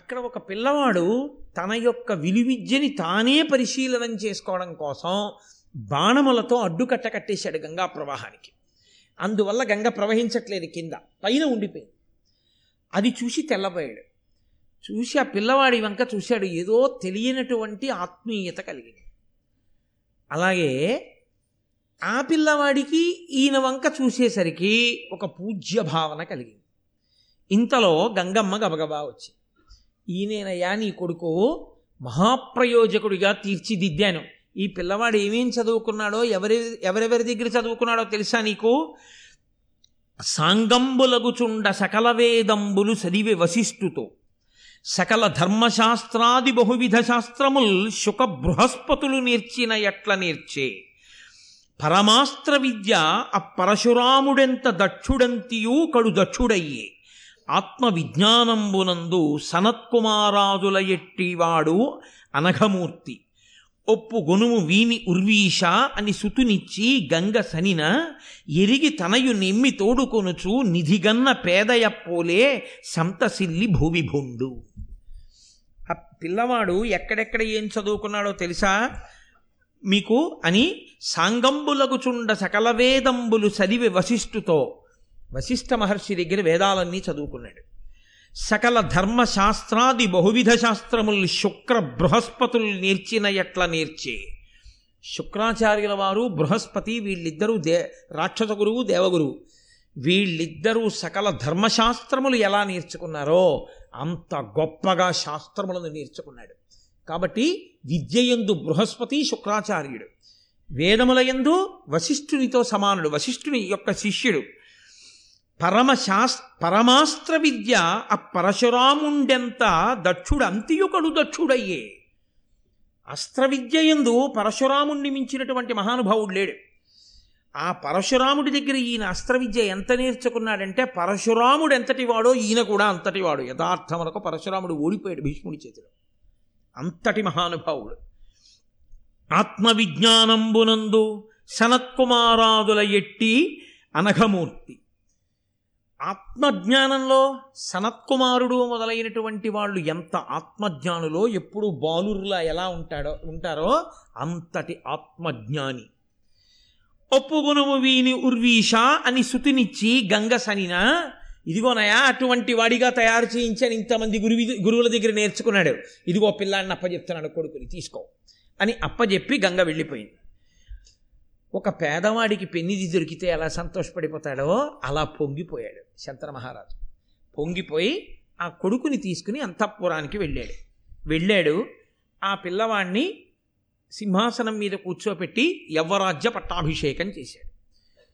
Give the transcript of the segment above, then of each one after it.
అక్కడ ఒక పిల్లవాడు తన యొక్క విలువిద్యని తానే పరిశీలనం చేసుకోవడం కోసం బాణములతో అడ్డుకట్ట కట్టేశాడు గంగా ప్రవాహానికి. అందువల్ల గంగ ప్రవహించట్లేదు కింద పైన ఉండిపోయింది. అది చూసి తెల్లబోయాడు. చూసి ఆ పిల్లవాడి వెంక చూశాడు ఏదో తెలియనటువంటి ఆత్మీయత కలిగింది. అలాగే ఆ పిల్లవాడికి ఈయన వంక చూసేసరికి ఒక పూజ్య భావన కలిగింది. ఇంతలో గంగమ్మ గబగబా వచ్చింది. ఈయనయ్యా నీ కొడుకు మహాప్రయోజకుడిగా తీర్చిదిద్దాను. ఈ పిల్లవాడు ఏమేం చదువుకున్నాడో ఎవరి ఎవరెవరి దగ్గర చదువుకున్నాడో తెలుసా నీకు? సాంగంబులగుచుండ సకల వేదంబులు చదివి వశిష్ఠుతో. సకల ధర్మశాస్త్రాది బహువిధ శాస్త్రముల్ శుక బృహస్పతులు నేర్చిన ఎట్ల నేర్చే? పరమాస్త్ర విద్య ఆ పరశురాముడెంత దక్షుడంతియూ కడు దక్షుడయ్యే? ఆత్మ విజ్ఞానంబునందు ఎట్టివాడు అనఘమూర్తి. ఒప్పు గొనుము వీని ఉర్వీష అని సుతునిచ్చి గంగ సనిన ఎరిగి తనయు నిమ్మి తోడుకొనుచు నిధిగన్న పేదయప్పోలే సంతసిల్లి భూవిభుండు. ఆ పిల్లవాడు ఎక్కడెక్కడ ఏం చదువుకున్నాడో తెలుసా? మీకు అని సాంగంబులగుచుండ సకల వేదంబులు చదివి వశిష్ఠుతో వశిష్ఠ మహర్షి దగ్గర వేదాలన్నీ చదువుకున్నాడు. సకల ధర్మశాస్త్రాది బహువిధ శాస్త్రములు శుక్ర బృహస్పతులు నేర్చిన ఎట్ల నేర్చే. శుక్రాచార్యుల వారు బృహస్పతి వీళ్ళిద్దరూ దే రాక్షస గురువు దేవగురువు వీళ్ళిద్దరూ సకల ధర్మశాస్త్రములు ఎలా నేర్చుకున్నారో అంత గొప్పగా శాస్త్రములను నేర్చుకున్నాడు. కాబట్టి విద్యయందు బృహస్పతి శుక్రాచార్యుడు. వేదములయందు వశిష్ఠునితో సమానుడు వశిష్ఠుని యొక్క శిష్యుడు. పరమశాస్ పరమాస్త్ర విద్య ఆ పరశురాముండెంత దక్షుడు అంత్యుకడు దక్షుడయ్యే. అస్త్ర విద్య ఎందు పరశురాముణ్ణి మించినటువంటి మహానుభావుడు లేడు. ఆ పరశురాముడి దగ్గర ఈయన అస్త్ర విద్య ఎంత నేర్చుకున్నాడంటే పరశురాముడు ఎంతటి వాడో ఈయన కూడా అంతటి వాడు యథార్థములకు పరశురాముడు ఓడిపోయాడు భీష్ముడి చేతిలో. అంతటి మహానుభావుడు. ఆత్మవిజ్ఞానంబునందు సనత్కుమారాదుల ఎట్టి అనఘమూర్తి. ఆత్మజ్ఞానంలో సనత్కుమారుడు మొదలైనటువంటి వాళ్ళు ఎంత ఆత్మజ్ఞానులో ఎప్పుడు బాలుర్లా ఎలా ఉంటాడో ఉంటారో అంతటి ఆత్మజ్ఞాని. ఒప్పుగునుము వీని ఉర్వీష అని శుతినిచ్చి గంగ సనిన ఇదిగోనయా అటువంటి వాడిగా తయారు చేయించని ఇంతమంది గురువి గురువుల దగ్గర నేర్చుకున్నాడు. ఇదిగో పిల్లాడిని అప్పచెప్తున్నాడు కొడుకుని తీసుకో అని అప్పచెప్పి గంగ వెళ్ళిపోయింది. ఒక పేదవాడికి పెన్నిది దొరికితే ఎలా సంతోషపడిపోతాడో అలా పొంగిపోయాడు శంతన మహారాజు. పొంగిపోయి ఆ కొడుకుని తీసుకుని అంతఃపురానికి వెళ్ళాడు. వెళ్ళాడు ఆ పిల్లవాడిని సింహాసనం మీద కూర్చోపెట్టి యవ్వరాజ్య పట్టాభిషేకం చేశాడు.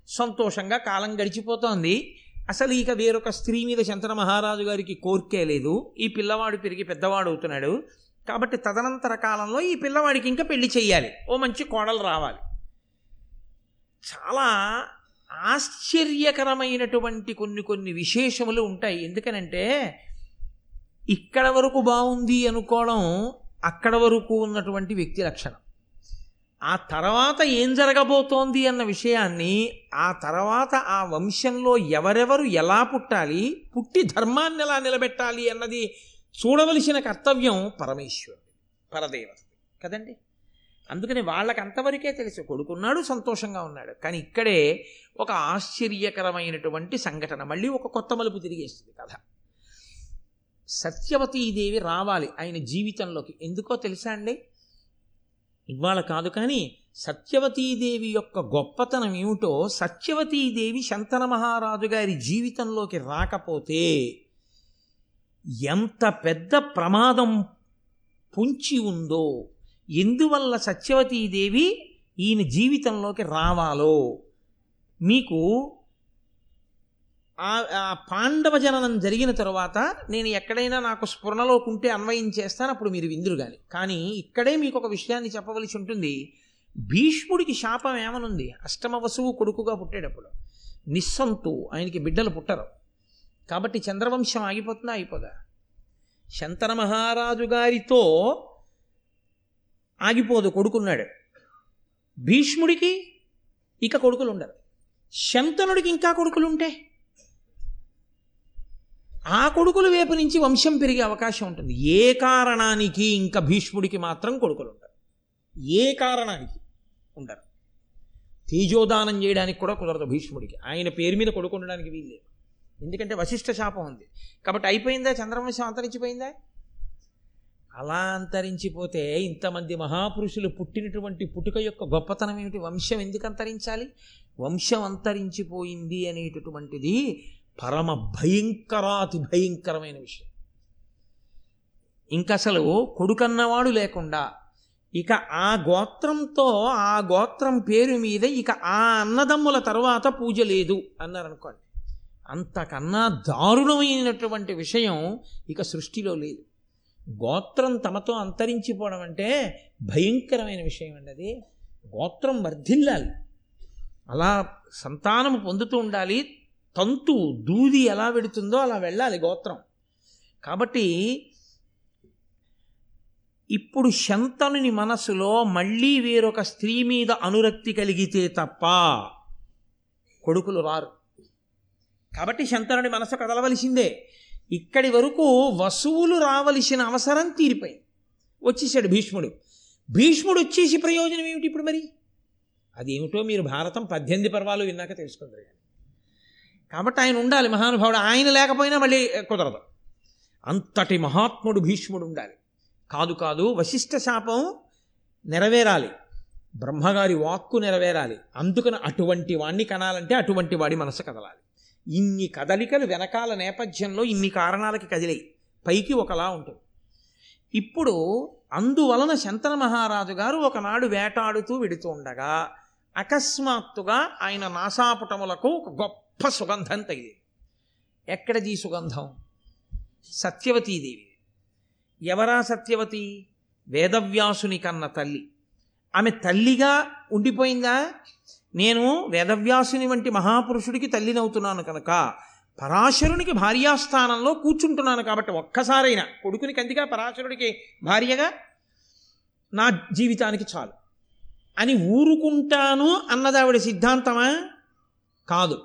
సంతోషంగా కాలం గడిచిపోతోంది. అసలు ఇక వేరొక స్త్రీ మీద శంతన మహారాజు గారికి కోర్కే లేదు. ఈ పిల్లవాడు పెరిగి పెద్దవాడు అవుతున్నాడు. కాబట్టి తదనంతర కాలంలో ఈ పిల్లవాడికి ఇంకా పెళ్ళి చేయాలి ఓ మంచి కోడలు రావాలి. చాలా ఆశ్చర్యకరమైనటువంటి కొన్ని కొన్ని విశేషములు ఉంటాయి. ఎందుకనంటే ఇక్కడ వరకు బాగుంది అనుకోవడం అక్కడ వరకు ఉన్నటువంటి వ్యక్తి లక్షణం. ఆ తర్వాత ఏం జరగబోతోంది అన్న విషయాన్ని ఆ తర్వాత ఆ వంశంలో ఎవరెవరు ఎలా పుట్టాలి పుట్టి ధర్మాన్ని ఎలా నిలబెట్టాలి అన్నది చూడవలసిన కర్తవ్యం పరమేశ్వరుడు పరదేవత కదండి? అందుకని వాళ్ళకి అంతవరకే తెలుసు. కొడుకున్నాడు సంతోషంగా ఉన్నాడు. కానీ ఇక్కడే ఒక ఆశ్చర్యకరమైనటువంటి సంఘటన. మళ్ళీ ఒక కొత్త మలుపు తిరిగేస్తుంది కథ. సత్యవతీదేవి రావాలి ఆయన జీవితంలోకి. ఎందుకో తెలుసా అండి? ఇవాళ కాదు కానీ సత్యవతీదేవి యొక్క గొప్పతనం ఏమిటో సత్యవతీదేవి శంతన మహారాజు గారి జీవితంలోకి రాకపోతే ఎంత పెద్ద ప్రమాదం పొంచి ఉందో. ఎందువల్ల సత్యవతీదేవి ఈయన జీవితంలోకి రావాలో? మీకు ఆ ఆ పాండవ జననం జరిగిన తరువాత నేను ఎక్కడైనా నాకు స్ఫురణలోకి ఉంటే అన్వయం చేస్తాను అప్పుడు మీరు విందురు కానీ కానీ ఇక్కడే మీకు ఒక విషయాన్ని చెప్పవలసి ఉంటుంది. భీష్ముడికి శాపం ఏమనుంది? అష్టమ వసువు కొడుకుగా పుట్టేటప్పుడు. నిస్సంతు ఆయనకి బిడ్డలు పుట్టరు. కాబట్టి చంద్రవంశం ఆగిపోతుందా? అయిపోదా శంతన మహారాజు గారితో ఆగిపోదు కొడుకున్నాడు. భీష్ముడికి ఇక కొడుకులు ఉండరు శంతనుడికి ఇంకా కొడుకులు ఉంటే ఆ కొడుకుల వైపు నుంచి వంశం పెరిగే అవకాశం ఉంటుంది. ఏ కారణానికి ఇంకా భీష్ముడికి మాత్రం కొడుకులు ఉండరు ఏ కారణానికి ఉండరు? తేజోదానం చేయడానికి కూడా కుదరదు భీష్ముడికి. ఆయన పేరు మీద కొడుకు ఉండడానికి వీల్లేదు. ఎందుకంటే వశిష్ఠ శాపం ఉంది. కాబట్టి అయిపోయిందా? చంద్రవంశం అంతరించిపోయిందా? అలా అంతరించిపోతే ఇంతమంది మహాపురుషులు పుట్టినటువంటి పుట్టుక యొక్క గొప్పతనం ఏమిటి? వంశం ఎందుకు అంతరించాలి? వంశం అంతరించిపోయింది అనేటటువంటిది పరమ భయంకరాతి భయంకరమైన విషయం. ఇంక అసలు కొడుకన్నవాడు లేకుండా ఇక ఆ గోత్రంతో ఆ గోత్రం పేరు మీద ఇక ఆ అన్నదమ్ముల తర్వాత పూజ లేదు అన్నారనుకోండి. అంతకన్నా దారుణమైనటువంటి విషయం ఇక సృష్టిలో లేదు. గోత్రం తమతో అంతరించిపోవడం అంటే భయంకరమైన విషయం అండి అది. గోత్రం వర్ధిల్లాలి. అలా సంతానము పొందుతూ ఉండాలి. తంతు దూది ఎలా వెడుతుందో అలా వెళ్ళాలి గోత్రం. కాబట్టి ఇప్పుడు శంతనుని మనసులో మళ్ళీ వేరొక స్త్రీ మీద అనురక్తి కలిగితే తప్ప కొడుకులు రారు. కాబట్టి శంతనుని మనసు కదలవలసిందే. ఇక్కడి వరకు వసువులు రావలసిన అవసరం తీరిపోయింది. వచ్చేసాడు భీష్ముడు. భీష్ముడు వచ్చేసి ప్రయోజనం ఏమిటి ఇప్పుడు మరి? అదేమిటో మీరు భారతం పద్దెనిమిది పర్వాలు విన్నాక తెలుసుకుందరు కానీ. కాబట్టి ఆయన ఉండాలి మహానుభావుడు. ఆయన లేకపోయినా మళ్ళీ కుదరదు. అంతటి మహాత్ముడు భీష్ముడు ఉండాలి. కాదు కాదు వశిష్ఠ శాపం నెరవేరాలి. బ్రహ్మగారి వాక్కు నెరవేరాలి. అందుకని అటువంటి వాణ్ణి కనాలంటే అటువంటి వాడి మనసు కదలాలి. ఇన్ని కదలికలు వెనకాల నేపథ్యంలో ఇన్ని కారణాలకి కదిలాయి. పైకి ఒకలా ఉంటుంది. ఇప్పుడు అందువలన శంతన మహారాజు గారు ఒకనాడు వేటాడుతూ వెడుతూ ఉండగా అకస్మాత్తుగా ఆయన నాసాపుటములకు ఒక గొప్ప సుగంధం తగిలింది. ఎక్కడది సుగంధం? సత్యవతీదేవి. ఎవరా సత్యవతి? వేదవ్యాసుని కన్న తల్లి. ఆమె తల్లిగా ఉండిపోయిందా? నేను వేదవ్యాసుని వంటి మహాపురుషుడికి తల్లినవుతున్నాను కనుక పరాశరునికి భార్యాస్థానంలో కూర్చుంటున్నాను కాబట్టి ఒక్కసారైనా కొడుకుని కందిగా పరాశరుడికి భార్యగా నా జీవితానికి చాలు. అని ఊరుకుంటాను అన్నది ఆవిడ సిద్ధాంతమా? కాదు.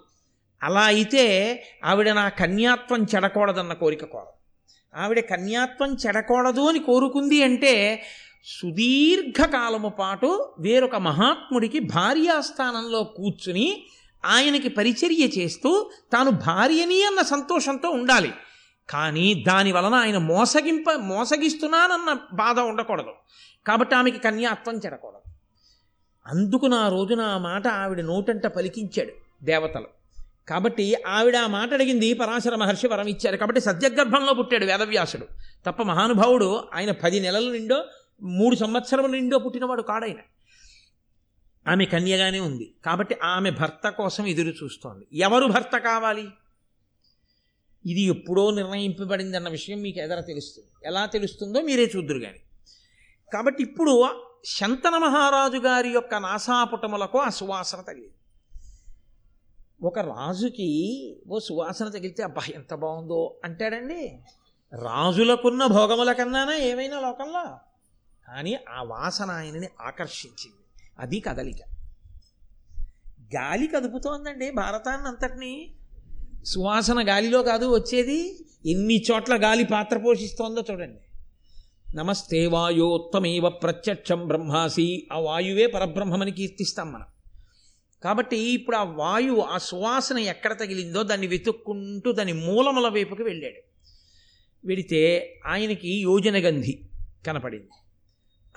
అలా అయితే ఆవిడ నా కన్యాత్వం చెడకూడదన్న కోరిక కోరదు. ఆవిడ కన్యాత్వం చెడకూడదు అని కోరుకుంది అంటే సుదీర్ఘకాలము పాటు వేరొక మహాత్ముడికి భార్యాస్థానంలో కూర్చుని ఆయనకి పరిచర్య చేస్తూ తాను భార్యని అన్న సంతోషంతో ఉండాలి. కానీ దాని వలన ఆయన మోసగింప మోసగిస్తున్నానన్న బాధ ఉండకూడదు. కాబట్టి ఆమెకి కన్యాత్వం చెడకూడదు అందుకు నా రోజున ఆ మాట ఆవిడ నోటంట పలికించాడు దేవతలు. కాబట్టి ఆవిడ ఆ మాట అడిగింది పరాశర మహర్షి వరం ఇచ్చారు. కాబట్టి సత్యగర్భంలో పుట్టాడు వేదవ్యాసుడు. తప్ప మహానుభావుడు ఆయన పది నెలల నిండో మూడు సంవత్సరం నిండో పుట్టినవాడు కాడైన. ఆమె కన్యగానే ఉంది. కాబట్టి ఆమె భర్త కోసం ఎదురు చూస్తోంది. ఎవరు భర్త కావాలి? ఇది ఎప్పుడో నిర్ణయింపబడింది అన్న విషయం మీకు ఎదర తెలుస్తుంది? ఎలా తెలుస్తుందో మీరే చూద్దురు కానీ కాబట్టి ఇప్పుడు శంతన మహారాజు గారి యొక్క నాసాపుటములకు ఆ సువాసన తగిలింది. ఒక రాజుకి ఓ సువాసన తగిలితే అబ్బా ఎంత బాగుందో అంటాడండి. రాజులకున్న భోగముల కన్నానా ఏమైనా లోకంలో? కానీ ఆ వాసన ఆయనని ఆకర్షించింది. అది కదలిక. గాలి కదుపుతోందండి భారతాన్ని అంతటినీ సువాసన గాలిలో కాదు వచ్చేది ఎన్ని చోట్ల గాలి పాత్ర పోషిస్తోందో చూడండి. నమస్తే వాయోత్తమేవ ప్రత్యక్షం బ్రహ్మాసి. ఆ వాయువే పరబ్రహ్మమని కీర్తిస్తాం మనం. కాబట్టి ఇప్పుడు ఆ వాయువు ఆ సువాసన ఎక్కడ తగిలిందో దాన్ని వెతుక్కుంటూ దాని మూలముల వైపుకి వెళ్ళాడు. వెడితే ఆయనకి యోజనగంధి కనపడింది.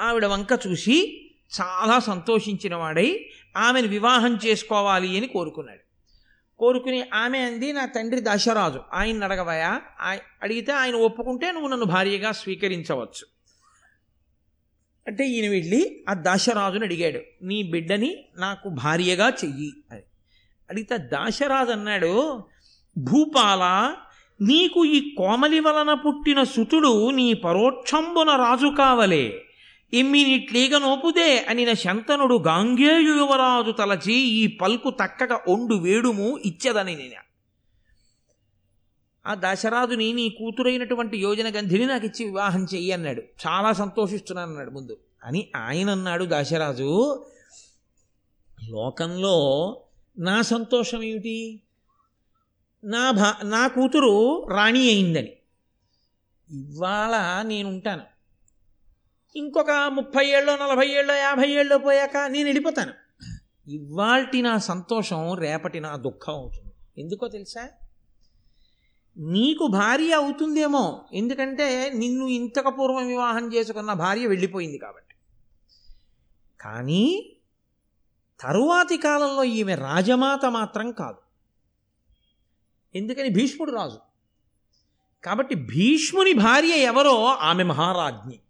ఆవిడ వంక చూసి చాలా సంతోషించిన వాడై ఆమెను వివాహం చేసుకోవాలి అని కోరుకున్నాడు. కోరుకుని ఆమె అంది నా తండ్రి దశరాజు ఆయన అడగవయా అడిగితే ఆయన ఒప్పుకుంటే నువ్వు నన్ను భార్యగా స్వీకరించవచ్చు. అంటే ఈయన వెళ్ళి ఆ దాశరాజుని అడిగాడు నీ బిడ్డని నాకు భార్యగా చెయ్యి అని. అడిగితే దాశరాజు అన్నాడు భూపాల నీకు ఈ కోమలి వలన పుట్టిన సుతుడు నీ పరోక్షంబున రాజు కావలే. ఎమ్మినిట్లీగ నోపుదే అనిన శంతనుడు గాంగేయు యువరాజు తలచి ఈ పల్కు తక్కక ఒండు వేడుము ఇచ్చదని నేను. ఆ దశరాజుని నీ కూతురైనటువంటి యోజన గంధిని నాకు ఇచ్చి వివాహం చెయ్యి అన్నాడు. చాలా సంతోషిస్తున్నాను అన్నాడు ముందు. అని ఆయన అన్నాడు దాశరాజు. లోకంలో నా సంతోషం ఏమిటి? నా భా నా కూతురు రాణి అయిందని. ఇవాళ నేను ఉంటాను ఇంకొక ముప్పై ఏళ్ళో నలభై ఏళ్ళో యాభై ఏళ్ళో పోయాక నేను వెళ్ళిపోతాను. ఇవాల్టి నా సంతోషం రేపటి నా దుఃఖం అవుతుంది. ఎందుకో తెలుసా? నీకు భార్య అవుతుందేమో. ఎందుకంటే నిన్ను ఇంతకు పూర్వం వివాహం చేసుకున్న భార్య వెళ్ళిపోయింది కాబట్టి. కానీ తరువాతి కాలంలో ఈమె రాజమాత మాత్రం కాదు. ఎందుకని? భీష్ముడు రాజు. కాబట్టి భీష్ముని భార్య ఎవరో? ఆమె మహారాజ్ఞి.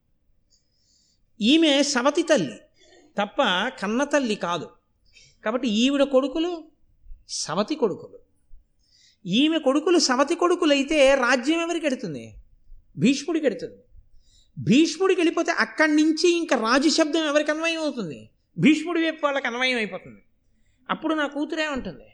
ఈమె సవతి తల్లి తప్ప కన్న తల్లి కాదు. కాబట్టి ఈవిడ కొడుకులు సవతి కొడుకులు. ఈమె కొడుకులు సవతి కొడుకులైతే రాజ్యం ఎవరికి ఎడుతుంది? భీష్ముడికి ఎడుతుంది. భీష్ముడికి వెళ్ళిపోతే అక్కడి నుంచి ఇంకా రాజు శబ్దం ఎవరికి అన్వయం అవుతుంది? భీష్ముడి వైపు వాళ్ళకి అన్వయం అయిపోతుంది. అప్పుడు నా కూతురే ఉంటుంది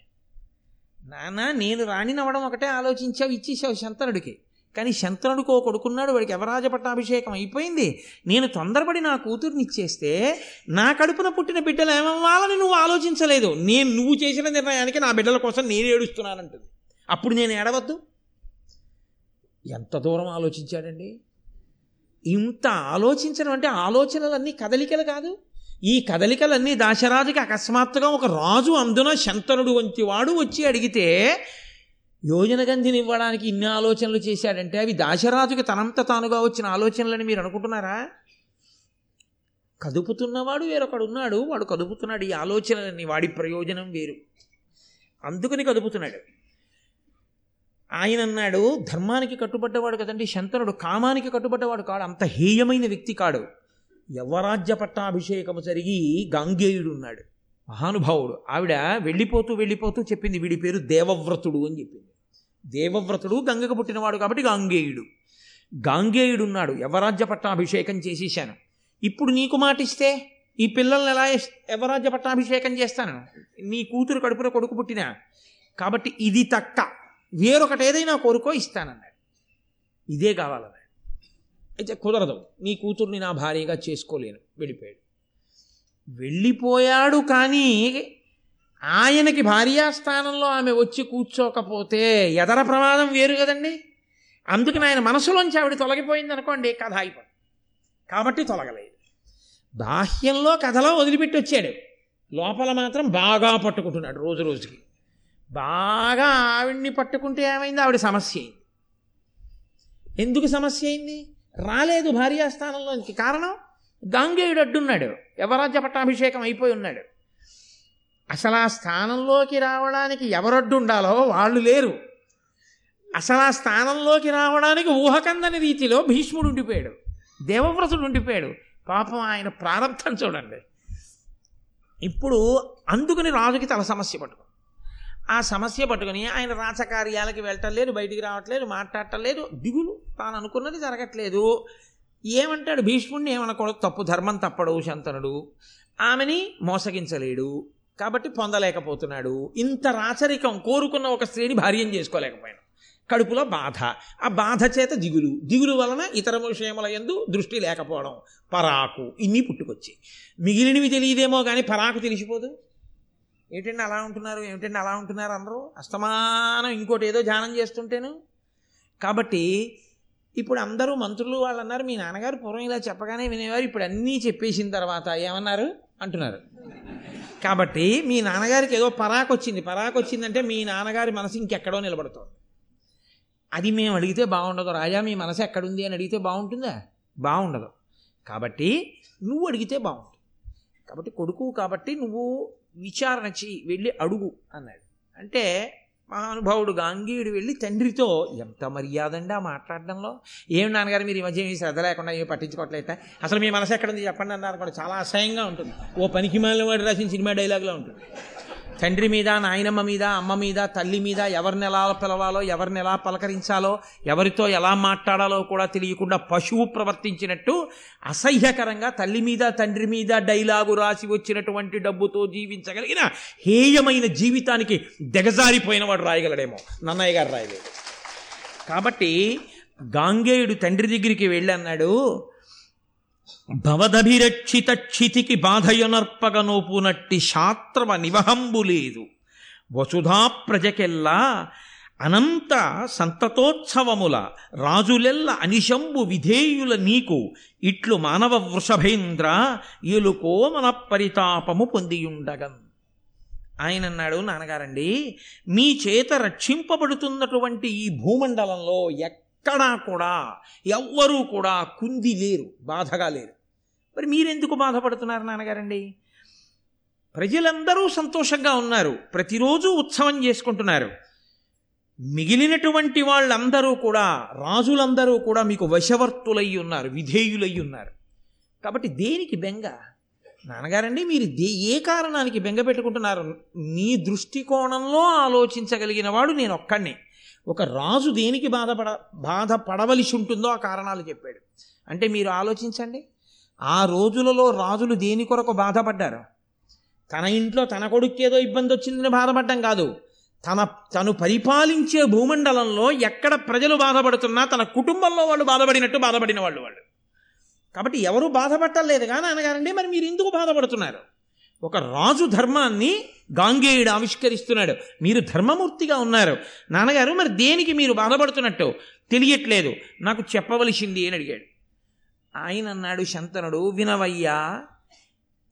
నాన్న నేను రాణినవ్వడం ఒకటే ఆలోచించావు ఇచ్చేసావు శంతనుడికి. కానీ శంతనుడికి ఓ కొడుకున్నాడు వాడికి యవరాజ పట్టాభిషేకం అయిపోయింది. నేను తొందరపడి నా కూతుర్ని ఇచ్చేస్తే నా కడుపున పుట్టిన బిడ్డలు ఏమవ్వాలని నువ్వు ఆలోచించలేదు. నేను నువ్వు చేసిన నిర్ణయానికి నా బిడ్డల కోసం నేను ఏడుస్తున్నానంటుంది. అప్పుడు నేను ఏడవద్దు. ఎంత దూరం ఆలోచించాడండి? ఇంత ఆలోచించడం అంటే ఆలోచనలన్నీ కదలికలు కాదు. ఈ కదలికలన్నీ దాశరాజుకి అకస్మాత్తుగా ఒక రాజు అందున శంతనుడు వంటి వాడు వచ్చి అడిగితే యోజన గంధిని ఇవ్వడానికి ఇన్ని ఆలోచనలు చేశాడంటే అవి దాశరాజుకి తనంత తానుగా వచ్చిన ఆలోచనలని మీరు అనుకుంటున్నారా? కదుపుతున్నవాడు వేరొకడు ఉన్నాడు వాడు కదుపుతున్నాడు. ఈ ఆలోచనలన్నీ వాడి ప్రయోజనం వేరు. అందుకని కదుపుతున్నాడు. ఆయన అన్నాడు ధర్మానికి కట్టుబడ్డవాడు కదండి శంతనుడు కామానికి కట్టుబడ్డవాడు కాడు. అంత హేయమైన వ్యక్తి కాడు. యవరాజ్య పట్టాభిషేకము జరిగి గాంగేయుడు ఉన్నాడు మహానుభావుడు ఆవిడ వెళ్ళిపోతూ వెళ్ళిపోతూ చెప్పింది వీడి పేరు దేవవ్రతుడు అని చెప్పింది. దేవవ్రతుడు గంగకు పుట్టినవాడు కాబట్టి గాంగేయుడు. గాంగేయుడు ఉన్నాడు యవరాజ్య పట్టాభిషేకం చేసేసాను ఇప్పుడు నీకు మాటిస్తే ఈ పిల్లల్ని ఎలా యవరాజ్య పట్టాభిషేకం చేస్తాను? నీ కూతురు కడుపున కొడుకు పుట్టినా. కాబట్టి ఇది తక్క. వేరొకటి ఏదైనా కోరుకో ఇస్తానన్నాడు. ఇదే కావాలన్నాడు. అయితే కుదరదు. నీ కూతుర్ని నా భార్యగా చేసుకోలేను. వెళ్ళిపోయాడు. వెళ్ళిపోయాడు కానీ ఆయనకి భార్యాస్థానంలో ఆమె వచ్చి కూర్చోకపోతే ఎదర ప్రమాదం వేరు కదండి? అందుకని ఆయన మనసులోంచి ఆవిడ తొలగిపోయింది అనుకోండి కథ అయిపోయింది కాబట్టి తొలగలేదు. బాహ్యంలో కథలో వదిలిపెట్టి వచ్చాడు. లోపల మాత్రం బాగా పట్టుకుంటున్నాడు రోజు రోజుకి. బాగా ఆవిడ్ని పట్టుకుంటే ఏమైంది? ఆవిడ సమస్య అయింది. ఎందుకు సమస్య అయింది? రాలేదు భార్యాస్థానంలోనికి కారణం గాంగేయుడు అడ్డున్నాడు. యవరాజ్య పట్టాభిషేకం అయిపోయి ఉన్నాడు. అసలు ఆ స్థానంలోకి రావడానికి ఎవరడ్డు ఉండాలో వాళ్ళు లేరు. అసలు ఆ స్థానంలోకి రావడానికి ఊహకందని రీతిలో భీష్ముడు ఉండిపోయాడు. దేవవ్రతుడు ఉండిపోయాడు. పాపం ఆయన ప్రారంభం చూడండి. ఇప్పుడు అందుకని రాజుకి తల సమస్య పట్టుకో ఆ సమస్య పట్టుకుని ఆయన రాచకార్యాలకి వెళ్ళటం లేదు బయటికి రావట్లేదు మాట్లాడటం లేదు. దిగులు. తాను అనుకున్నది జరగట్లేదు. ఏమంటాడు? భీష్ముడిని ఏమనకూడదు. తప్పు ధర్మం తప్పడు శంతనుడు. ఆమెని మోసగించలేడు. కాబట్టి పొందలేకపోతున్నాడు. ఇంత రాచరికం కోరుకున్న ఒక స్త్రీని భార్యం చేసుకోలేకపోయాను కడుపులో బాధ. ఆ బాధ చేత దిగులు. దిగులు వలన ఇతర విషయముల ఎందు దృష్టి లేకపోవడం. పరాకు ఇన్ని పుట్టుకొచ్చి మిగిలినవి తెలియదేమో కానీ పరాకు తెలిసిపోదు. ఏమిటండి అలా ఉంటున్నారు? ఏమిటండి అలా ఉంటున్నారు అందరూ? అస్తమానం ఇంకోటి ఏదో ధ్యానం చేస్తుంటేను. కాబట్టి ఇప్పుడు అందరూ మంత్రులు వాళ్ళు అన్నారు మీ నాన్నగారు పూర్వం ఇలా చెప్పగానే వినేవారు ఇప్పుడు అన్నీ చెప్పేసిన తర్వాత ఏమన్నారు? అంటున్నారు. కాబట్టి మీ నాన్నగారికి ఏదో పరాకు వచ్చింది పరాకు వచ్చిందంటే మీ నాన్నగారి మనసు ఇంకెక్కడో నిలబడుతుంది. అది మేము అడిగితే బాగుండదు. రాజా మీ మనసు ఎక్కడుంది అని అడిగితే బాగుంటుందా? బాగుండదు. కాబట్టి నువ్వు అడిగితే బాగుంటుంది. కాబట్టి కొడుకు కాబట్టి నువ్వు విచారణ చెయ్యి. వెళ్ళి అడుగు అన్నాడు. అంటే మహానుభావుడు గాంగీయుడు వెళ్ళి తండ్రితో ఎంత మర్యాదండి ఆ మాట్లాడడంలో? ఏం నాన్నగారు మీరు ఈ మధ్య ఏమి శ్రద్ధ లేకుండా ఏమి పట్టించుకోవట్లేట అసలు మీ మనసు ఎక్కడుంది చెప్పండి అన్నారు కూడా చాలా అసహ్యంగా ఉంటుంది. ఓ పనికి మాలిన వాడు రాసిన సినిమా డైలాగ్లో ఉంటుంది. తండ్రి మీద నాయనమ్మ మీద అమ్మ మీద తల్లి మీద ఎవరిని ఎలా పిలవాలో ఎవరిని ఎలా పలకరించాలో ఎవరితో ఎలా మాట్లాడాలో కూడా తెలియకుండా పశువు ప్రవర్తించినట్టు అసహ్యకరంగా తల్లి మీద తండ్రి మీద డైలాగు రాసి వచ్చినటువంటి డబ్బుతో జీవించగలిగిన హేయమైన జీవితానికి దిగజారిపోయిన వాడు రాయగలడేమో. నన్నయ్య గారు రాయలేదు. కాబట్టి గాంగేయుడు తండ్రి దగ్గరికి వెళ్ళి అన్నాడు భవదభిరక్షిత క్షితికి బాధయునర్పగనోపునట్టి శాస్త్రవ నివహంబు లేదు వసుధా ప్రజకెల్లా అనంత సంతతోత్సవముల రాజులెల్ల అనిశంబు విధేయుల నీకు ఇట్లు మానవ వృషభేంద్ర ఎలుకో మన పరితాపము పొందియుండగన్ ఆయన అన్నాడు నాన్నగారండి మీ చేత రక్షింపబడుతున్నటువంటి ఈ భూమండలంలో ఎక్కడా కూడా ఎవ్వరూ కూడా కుంది లేరు బాధగా లేరు. మరి మీరెందుకు బాధపడుతున్నారు నాన్నగారండి? ప్రజలందరూ సంతోషంగా ఉన్నారు ప్రతిరోజు ఉత్సవం చేసుకుంటున్నారు. మిగిలినటువంటి వాళ్ళందరూ కూడా రాజులందరూ కూడా మీకు వశవర్తులై ఉన్నారు విధేయులై ఉన్నారు. కాబట్టి దేనికి బెంగ? నాన్నగారండి మీరు దే ఏ కారణానికి బెంగ పెట్టుకుంటున్నారు? మీ దృష్టికోణంలో ఆలోచించగలిగిన వాడు నేను ఒక్కడిని ఒక రాజు దేనికి బాధపడ బాధపడవలసి ఉంటుందో ఆ కారణాలు చెప్పాడు. అంటే మీరు ఆలోచించండి. ఆ రోజులలో రాజులు దేని కొరకు బాధపడ్డారు? తన ఇంట్లో తన కొడుక్కేదో ఇబ్బంది వచ్చిందని బాధపడ్డం కాదు. తన తను పరిపాలించే భూమండలంలో ఎక్కడ ప్రజలు బాధపడుతున్నా తన కుటుంబంలో వాళ్ళు బాధపడినట్టు బాధపడిన వాళ్ళు వాళ్ళు. కాబట్టి ఎవరు బాధపట్టలేదు కానీ అనగారండి మరి మీరు ఎందుకు బాధపడుతున్నారు? ఒక రాజు ధర్మాన్ని గాంగేయుడు ఆవిష్కరిస్తున్నాడు. మీరు ధర్మమూర్తిగా ఉన్నారు. నాన్నగారు మరి దేనికి మీరు బాధపడుతున్నట్టు? తెలియట్లేదు. నాకు చెప్పవలసింది అని అడిగాడు. ఆయన అన్నాడు శంతనుడు వినవయ్యా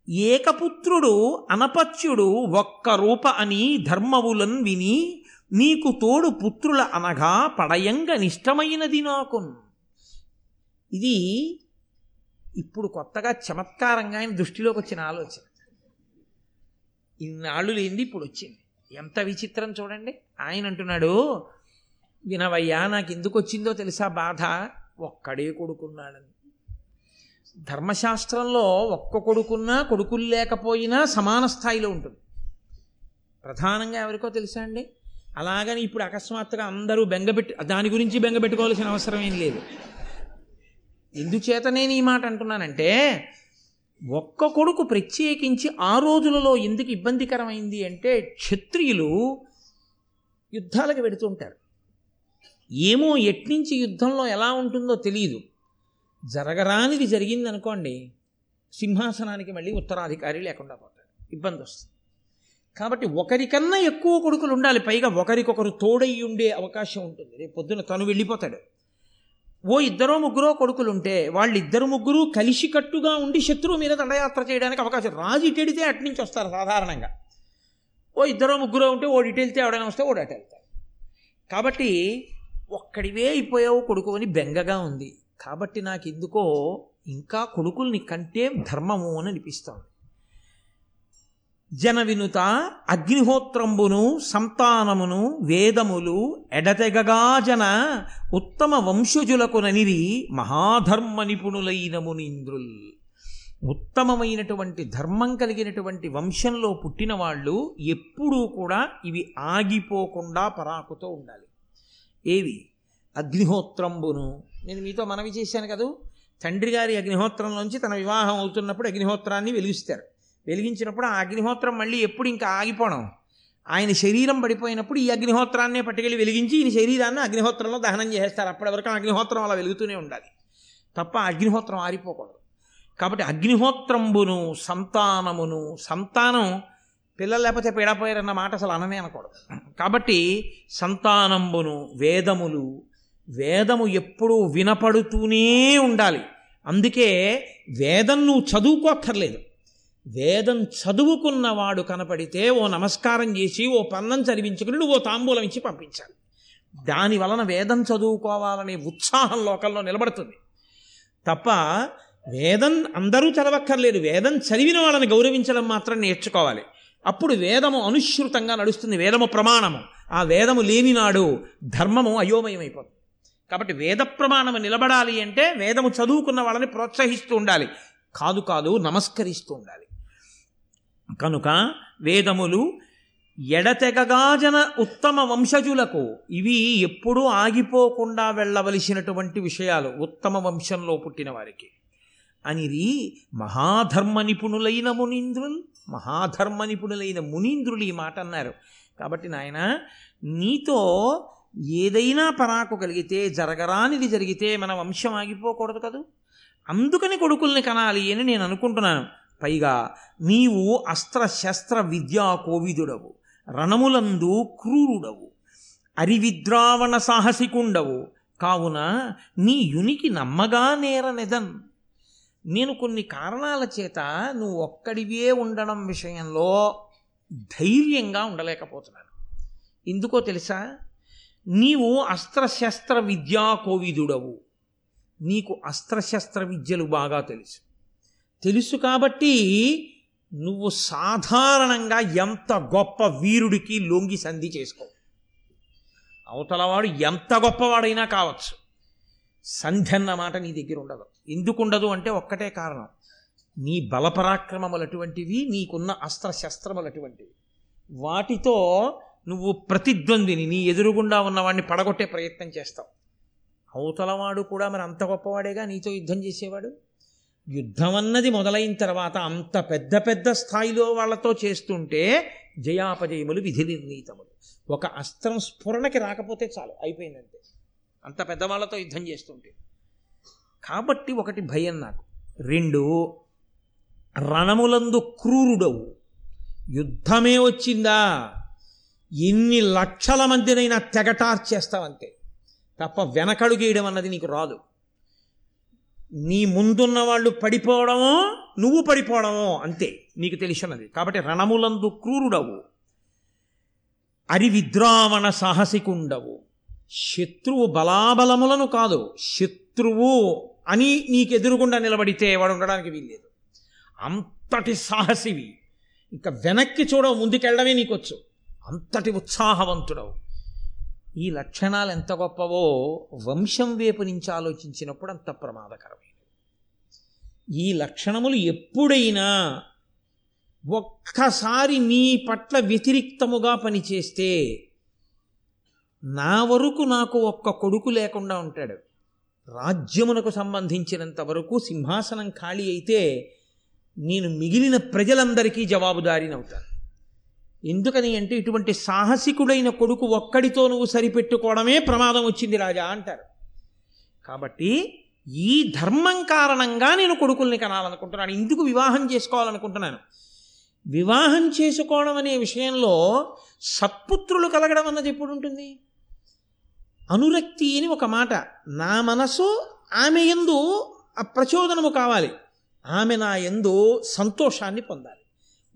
ఏకపుత్రుడు అనపత్యుడు ఒక్క రూప అని ధర్మవులన్ విని నీకు తోడు పుత్రుల అనగా పడయంగ నిష్టమైనది నాకు ఇది ఇప్పుడు కొత్తగా చమత్కారంగా ఆయన దృష్టిలోకి వచ్చిన ఆలోచన. ఇన్నాళ్ళు లేనిది ఇప్పుడు వచ్చింది ఎంత విచిత్రం చూడండి. ఆయన అంటున్నాడు వినవయ్యా నాకు ఎందుకు వచ్చిందో తెలుసా బాధ? ఒక్కడే కొడుకున్నాడని. ధర్మశాస్త్రంలో ఒక్క కొడుకున్నా కొడుకులు లేకపోయినా సమాన స్థాయిలో ఉంటుంది. ప్రధానంగా ఎవరికో తెలుసా అండి? అలాగని ఇప్పుడు అకస్మాత్తుగా అందరూ బెంగపెట్టి దాని గురించి బెంగపెట్టుకోవాల్సిన అవసరం ఏం లేదు. ఎందుచేత నేను ఈ మాట అంటున్నానంటే ఒక్క కొడుకు ప్రత్యేకించి ఆ రోజులలో ఎందుకు ఇబ్బందికరమైంది అంటే క్షత్రియులు యుద్ధాలకు వెడుతుంటారు ఏమో ఎట్నుంచి యుద్ధంలో ఎలా ఉంటుందో తెలియదు జరగరానిది జరిగింది అనుకోండి సింహాసనానికి మళ్ళీ ఉత్తరాధికారి లేకుండా పోతాడు ఇబ్బంది వస్తుంది. కాబట్టి ఒకరికన్నా ఎక్కువ కొడుకులు ఉండాలి. పైగా ఒకరికొకరు తోడై ఉండే అవకాశం ఉంటుంది. రేపు పొద్దున తను వెళ్ళిపోతాడు. ఓ ఇద్దరో ముగ్గురో కొడుకులు ఉంటే వాళ్ళు ఇద్దరు ముగ్గురు కలిసికట్టుగా ఉండి శత్రువు మీద దండయాత్ర చేయడానికి అవకాశం రాజు ఇటెడితే అటు నుంచి వస్తారు సాధారణంగా. ఓ ఇద్దరో ముగ్గురో ఉంటే ఓడి ఇటెళ్తే వెళ్తే ఎవడైనా వస్తే ఓడి అటు వెళ్తారు కాబట్టి ఒక్కడివే అయిపోయావు కొడుకు అని బెంగగా ఉంది. కాబట్టి నాకు ఎందుకో ఇంకా కొడుకుల్ని కంటే ధర్మము అని అనిపిస్తోంది. జన వినుత అగ్నిహోత్రంబును సంతానమును వేదములు ఎడతెగగా జన ఉత్తమ వంశజులకు ననివి మహాధర్మ నిపుణులైన మునీంద్రుల్. ఉత్తమమైనటువంటి ధర్మం కలిగినటువంటి వంశంలో పుట్టిన వాళ్ళు ఎప్పుడూ కూడా ఇవి ఆగిపోకుండా పరాకుతో ఉండాలి. ఏవి? అగ్నిహోత్రంబును. నేను మీతో మనవి చేశాను కదూ? తండ్రి గారి అగ్నిహోత్రంలోంచి తన వివాహం అవుతున్నప్పుడు అగ్నిహోత్రాన్ని వెలిగిస్తారు. వెలిగించినప్పుడు ఆ అగ్నిహోత్రం మళ్ళీ ఎప్పుడు ఇంకా ఆగిపోవడం ఆయన శరీరం పడిపోయినప్పుడు ఈ అగ్నిహోత్రాన్నే పట్టుకెళ్ళి వెలిగించి ఈయన శరీరాన్ని అగ్నిహోత్రంలో దహనం చేస్తారు అప్పటి వరకు అగ్నిహోత్రం అలా వెలుగుతూనే ఉండాలి. తప్ప అగ్నిహోత్రం ఆరిపోకూడదు. కాబట్టి అగ్నిహోత్రంబును సంతానమును సంతానం పిల్లలు లేకపోతే పీడపోయారన్న మాట అసలు అననే అనకూడదు. కాబట్టి సంతానంబును వేదములు వేదము ఎప్పుడూ వినపడుతూనే ఉండాలి. అందుకే వేదం నువ్వు చదువుకోక్కర్లేదు. వేదం చదువుకున్నవాడు కనపడితే ఓ నమస్కారం చేసి ఓ పన్నం చదివించుకుని నువ్వు ఓ తాంబూలం ఇచ్చి పంపించాలి. దాని వలన వేదం చదువుకోవాలనే ఉత్సాహం లోకంలో నిలబడుతుంది. తప్ప వేదం అందరూ చదవక్కర్లేదు. వేదం చదివిన వాళ్ళని గౌరవించడం మాత్రం నేర్చుకోవాలి. అప్పుడు వేదము అనుశ్రుతంగా నడుస్తుంది. వేదము ప్రమాణము. ఆ వేదము లేనినాడు ధర్మము అయోమయమైపోతుంది. కాబట్టి వేద ప్రమాణము నిలబడాలి అంటే వేదము చదువుకున్న వాళ్ళని ప్రోత్సహిస్తూ ఉండాలి. కాదు కాదు నమస్కరిస్తూ ఉండాలి. కనుక వేదములు ఎడతెగగాజన ఉత్తమ వంశజులకు ఇవి ఎప్పుడూ ఆగిపోకుండా వెళ్ళవలసినటువంటి విషయాలు ఉత్తమ వంశంలో పుట్టిన వారికి. అనిది మహాధర్మ నిపుణులైన మునీంద్రులు మహాధర్మ నిపుణులైన మునీంద్రులు ఈ మాట అన్నారు. కాబట్టి నాయన నీతో ఏదైనా పరాకు కలిగితే జరగరానిది జరిగితే మన వంశం ఆగిపోకూడదు కదూ? అందుకని కొడుకుల్ని కనాలి అని నేను అనుకుంటున్నాను. పైగా నీవు అస్త్ర శస్త్ర విద్యా కోవిదుడవు రణములందు క్రూరుడవు అరివిద్రావణ సాహసికుండవు. కావున నీ యునికి నమ్మగా నేరనెదన్. నేను కొన్ని కారణాల చేత నువ్వు ఒక్కడివే ఉండడం విషయంలో ధైర్యంగా ఉండలేకపోతున్నాను. ఎందుకో తెలుసా? నీవు అస్త్రశస్త్ర విద్యా కోవిదుడవు. నీకు అస్త్రశస్త్ర విద్యలు బాగా తెలుసు. తెలుసు కాబట్టి నువ్వు సాధారణంగా ఎంత గొప్ప వీరుడికి లొంగి సంధి చేసుకో. అవతలవాడు ఎంత గొప్పవాడైనా కావచ్చు. సంధి అన్న మాట నీ దగ్గర ఉండదు. ఎందుకు ఉండదు అంటే ఒక్కటే కారణం. నీ బలపరాక్రమములు అటువంటివి నీకున్న అస్త్రశస్త్రములు అటువంటివి. వాటితో నువ్వు ప్రతిద్వందిని నీ ఎదురుగుండా ఉన్నవాడిని పడగొట్టే ప్రయత్నం చేస్తావు. అవతలవాడు కూడా మరి అంత గొప్పవాడేగా నీతో యుద్ధం చేసేవాడు? యుద్ధం అన్నది మొదలైన తర్వాత అంత పెద్ద పెద్ద స్థాయిలో వాళ్ళతో చేస్తుంటే జయాపజయములు విధి నిర్ణీతములు. ఒక అస్త్రం స్ఫురణకి రాకపోతే చాలు అయిపోయిందంతే. అంత పెద్దవాళ్ళతో యుద్ధం చేస్తుంటే. కాబట్టి ఒకటి భయం నాకు. రెండు రణములందు క్రూరుడవు. యుద్ధమే వచ్చిందా? ఎన్ని లక్షల మందినైనా తెగటార్చేస్తావంతే. తప్ప వెనకడుగేయడం అన్నది నీకు రాదు. నీ ముందున్న వాళ్ళు పడిపోవడమో నువ్వు పడిపోవడమో అంతే. నీకు తెలిసినది. కాబట్టి రణములందు క్రూరుడవు. అరివిద్రావణ సాహసికుండవు. శత్రువు బలాబలములను కాదు. శత్రువు అని నీకెదురుగుండా నిలబడితే వాడు ఉండడానికి వీల్లేదు. అంతటి సాహసివి. ఇంకా వెనక్కి చూడవు ముందుకెళ్ళడమే నీకొచ్చు. అంతటి ఉత్సాహవంతుడవు. ఈ లక్షణాలు ఎంత గొప్పవో వంశం వైపు నుంచి ఆలోచించినప్పుడు అంత ప్రమాదకరమైనవి. ఈ లక్షణములు ఎప్పుడైనా ఒక్కసారి నీ పట్ల వ్యతిరిక్తముగా పనిచేస్తే నా వరకు నాకు ఒక్క కొడుకు లేకుండా ఉంటాడు. రాజ్యమునకు సంబంధించినంత వరకు సింహాసనం ఖాళీ అయితే నేను మిగిలిన ప్రజలందరికీ జవాబుదారీనవుతాను ఎందుకని అంటే ఇటువంటి సాహసికుడైన కొడుకు ఒక్కడితో నువ్వు సరిపెట్టుకోవడమే ప్రమాదం వచ్చింది రాజా అంటారు. కాబట్టి ఈ ధర్మం కారణంగా నేను కొడుకుల్ని కనాలనుకుంటున్నాను ఇందుకు వివాహం చేసుకోవాలనుకుంటున్నాను. వివాహం చేసుకోవడం అనే విషయంలో సత్పుత్రులు కలగడం అన్నది ఎప్పుడు ఉంటుంది అనురక్తి అని ఒక మాట నా మనసు ఆమె ఎందు ప్రచోదనము కావాలి ఆమె నా ఎందు సంతోషాన్ని పొందాలి.